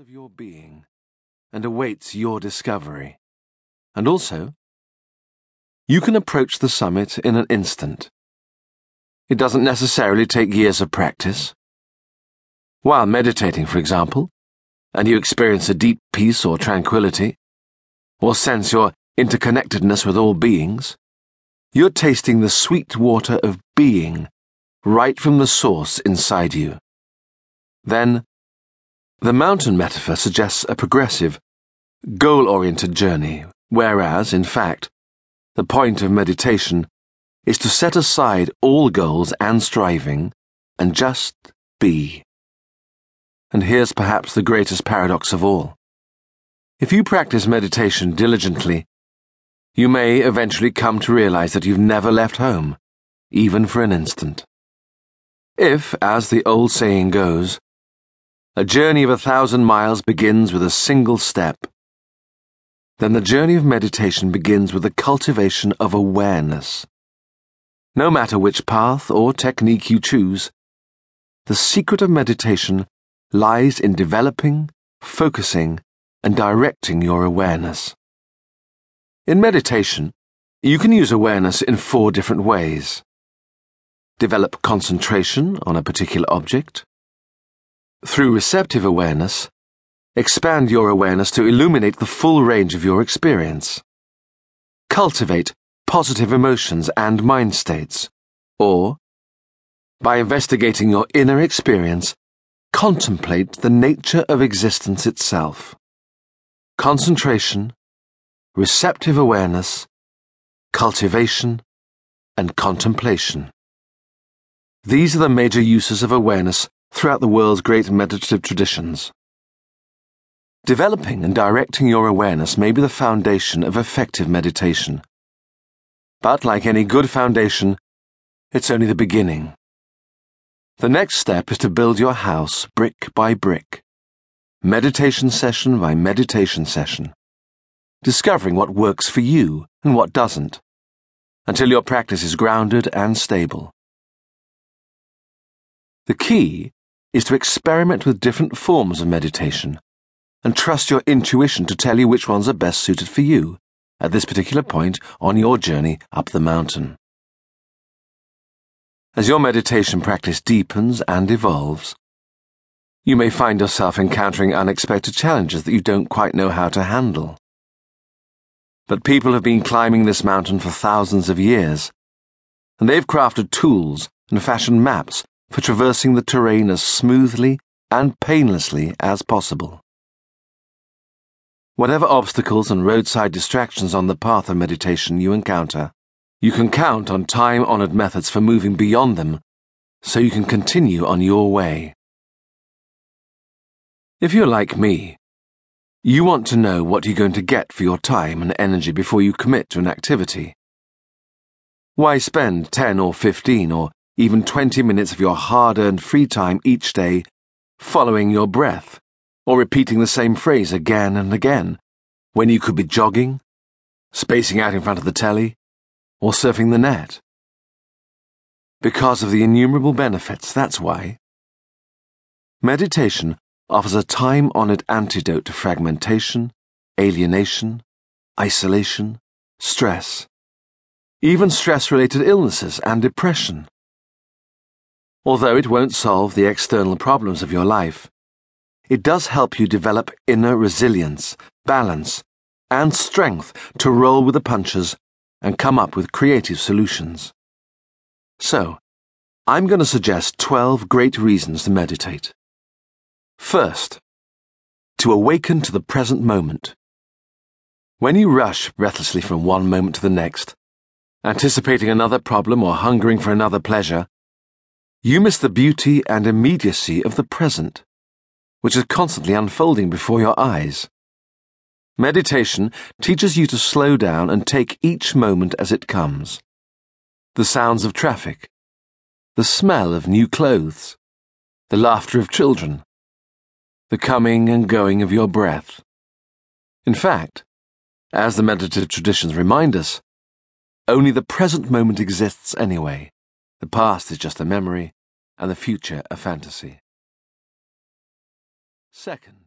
of your being and awaits your discovery. And also, you can approach the summit in an instant. It doesn't necessarily take years of practice. While meditating, for example, and you experience a deep peace or tranquility, or sense your interconnectedness with all beings, you're tasting the sweet water of being right from the source inside you. Then, the mountain metaphor suggests a progressive, goal oriented journey, whereas, in fact, the point of meditation is to set aside all goals and striving and just be. And here's perhaps the greatest paradox of all. If you practice meditation diligently, you may eventually come to realize that you've never left home, even for an instant. If, as the old saying goes, a journey of a thousand miles begins with a single step. Then the journey of meditation begins with the cultivation of awareness. No matter which path or technique you choose, the secret of meditation lies in developing, focusing, and directing your awareness. In meditation, you can use awareness in four different ways. Develop concentration on a particular object through receptive awareness, expand your awareness to illuminate the full range of your experience. Cultivate positive emotions and mind states. Or, by investigating your inner experience, contemplate the nature of existence itself. Concentration, receptive awareness, cultivation, and contemplation. These are the major uses of awareness throughout the world's great meditative traditions. Developing and directing your awareness may be the foundation of effective meditation. But like any good foundation, it's only the beginning. The next step is to build your house brick by brick, meditation session by meditation session, discovering what works for you and what doesn't, until your practice is grounded and stable. The key is to experiment with different forms of meditation and trust your intuition to tell you which ones are best suited for you at this particular point on your journey up the mountain. As your meditation practice deepens and evolves, you may find yourself encountering unexpected challenges that you don't quite know how to handle. But people have been climbing this mountain for thousands of years, and they've crafted tools and fashioned maps for traversing the terrain as smoothly and painlessly as possible. Whatever obstacles and roadside distractions on the path of meditation you encounter, you can count on time honored methods for moving beyond them so you can continue on your way. If you're like me, you want to know what you're going to get for your time and energy before you commit to an activity. Why spend 10 or 15 or even 20 minutes of your hard earned free time each day following your breath or repeating the same phrase again and again when you could be jogging, spacing out in front of the telly, or surfing the net. Because of the innumerable benefits, that's why. Meditation offers a time honored antidote to fragmentation, alienation, isolation, stress, even stress related illnesses and depression. Although it won't solve the external problems of your life, it does help you develop inner resilience, balance, and strength to roll with the punches and come up with creative solutions. So, I'm going to suggest 12 great reasons to meditate. First, to awaken to the present moment. When you rush breathlessly from one moment to the next, anticipating another problem or hungering for another pleasure, you miss the beauty and immediacy of the present, which is constantly unfolding before your eyes. Meditation teaches you to slow down and take each moment as it comes. The sounds of traffic, the smell of new clothes, the laughter of children, the coming and going of your breath. In fact, as the meditative traditions remind us, only the present moment exists anyway. The past is just a memory, and the future a fantasy. Second,